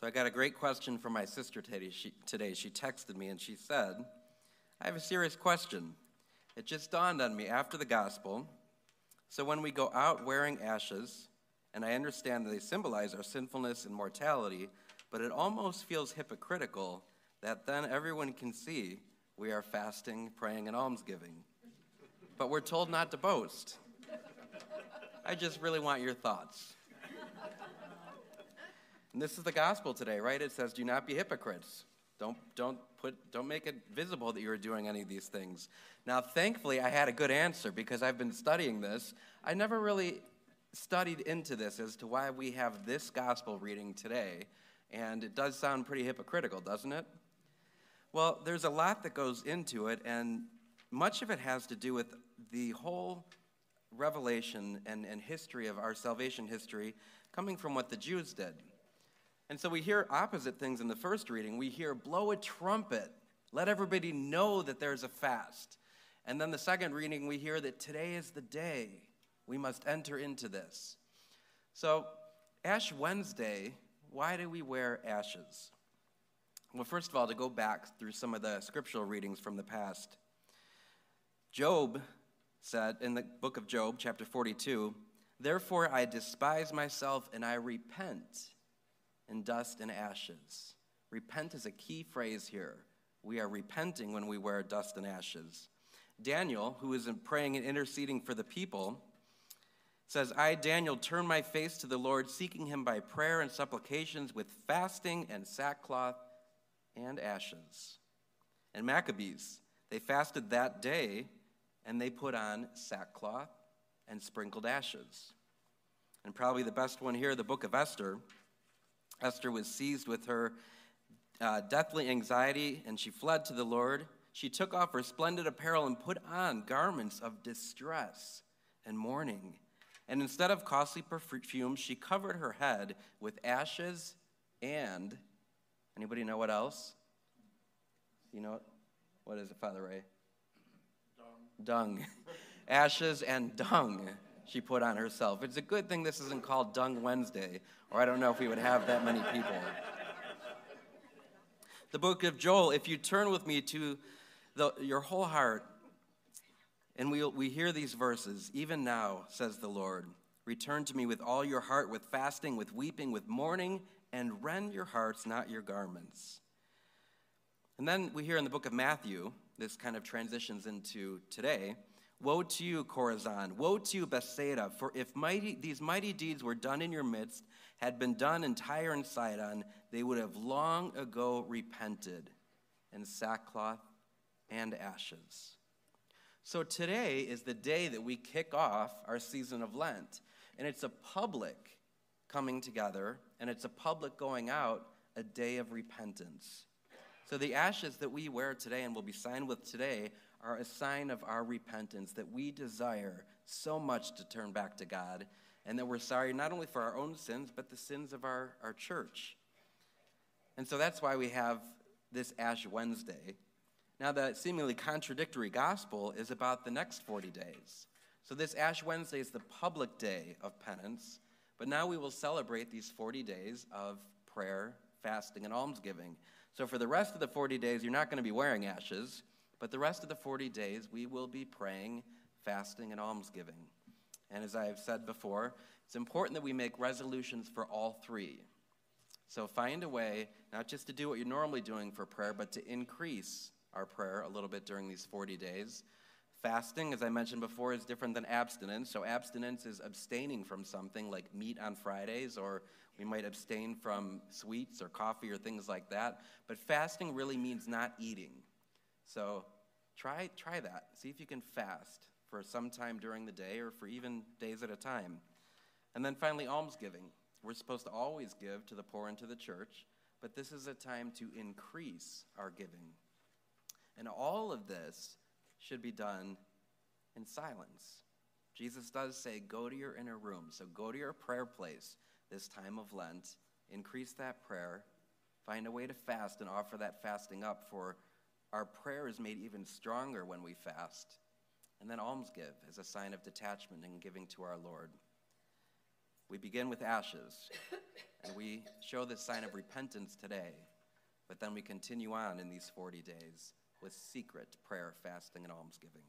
So I got a great question from my sister today. She, today. she texted me and she said, I have a serious question. It just dawned on me after the gospel. So when we go out wearing ashes, and I understand that they symbolize our sinfulness and mortality, but it almost feels hypocritical that then everyone can see we are fasting, praying, and almsgiving. But we're told not to boast. I just really want your thoughts. And this is the gospel today, right? It says, "Do not be hypocrites. Don't don't put don't make it visible that you are doing any of these things." Now, thankfully, I had a good answer because I've been studying this. I never really studied into this as to why we have this gospel reading today, and it does sound pretty hypocritical, doesn't it? Well, there's a lot that goes into it, and much of it has to do with the whole revelation and, and history of our salvation history coming from what the Jews did. And so we hear opposite things in the first reading. We hear, blow a trumpet, let everybody know that there's a fast. And then the second reading, we hear that today is the day we must enter into this. So, Ash Wednesday, why do we wear ashes? Well, first of all, to go back through some of the scriptural readings from the past, Job said in the book of Job, chapter 42, Therefore I despise myself and I repent in dust and ashes. Repent is a key phrase here. We are repenting when we wear dust and ashes. Daniel, who is praying and interceding for the people, says, I, Daniel, turn my face to the Lord, seeking him by prayer and supplications with fasting and sackcloth and ashes. And Maccabees, they fasted that day and they put on sackcloth and sprinkled ashes. And probably the best one here, the book of Esther, Esther was seized with her uh, deathly anxiety, and she fled to the Lord. She took off her splendid apparel and put on garments of distress and mourning. And instead of costly perfume, she covered her head with ashes and anybody know what else? You know what is it, Father Ray? Dung. Dung. ashes and dung she put on herself. It's a good thing this isn't called Dung Wednesday, or I don't know if we would have that many people. the book of Joel, if you turn with me to the, your whole heart, and we, we hear these verses, even now, says the Lord, return to me with all your heart, with fasting, with weeping, with mourning, and rend your hearts, not your garments. And then we hear in the book of Matthew, this kind of transitions into today. Woe to you, Chorazin! Woe to you, Bethsaida! For if mighty, these mighty deeds were done in your midst, had been done in Tyre and Sidon, they would have long ago repented in sackcloth and ashes. So today is the day that we kick off our season of Lent. And it's a public coming together, and it's a public going out, a day of repentance. So the ashes that we wear today and will be signed with today are a sign of our repentance, that we desire so much to turn back to God, and that we're sorry not only for our own sins, but the sins of our, our church. And so that's why we have this Ash Wednesday. Now, the seemingly contradictory gospel is about the next 40 days. So, this Ash Wednesday is the public day of penance, but now we will celebrate these 40 days of prayer, fasting, and almsgiving. So, for the rest of the 40 days, you're not going to be wearing ashes. But the rest of the 40 days, we will be praying, fasting, and almsgiving. And as I have said before, it's important that we make resolutions for all three. So find a way not just to do what you're normally doing for prayer, but to increase our prayer a little bit during these 40 days. Fasting, as I mentioned before, is different than abstinence. So abstinence is abstaining from something like meat on Fridays, or we might abstain from sweets or coffee or things like that. But fasting really means not eating. So try, try that. See if you can fast for some time during the day or for even days at a time. And then finally, almsgiving. We're supposed to always give to the poor and to the church, but this is a time to increase our giving. And all of this should be done in silence. Jesus does say, go to your inner room. So go to your prayer place this time of Lent, increase that prayer, find a way to fast and offer that fasting up for our prayer is made even stronger when we fast. And then alms give as a sign of detachment and giving to our Lord. We begin with ashes. And we show this sign of repentance today, but then we continue on in these 40 days with secret prayer, fasting, and almsgiving.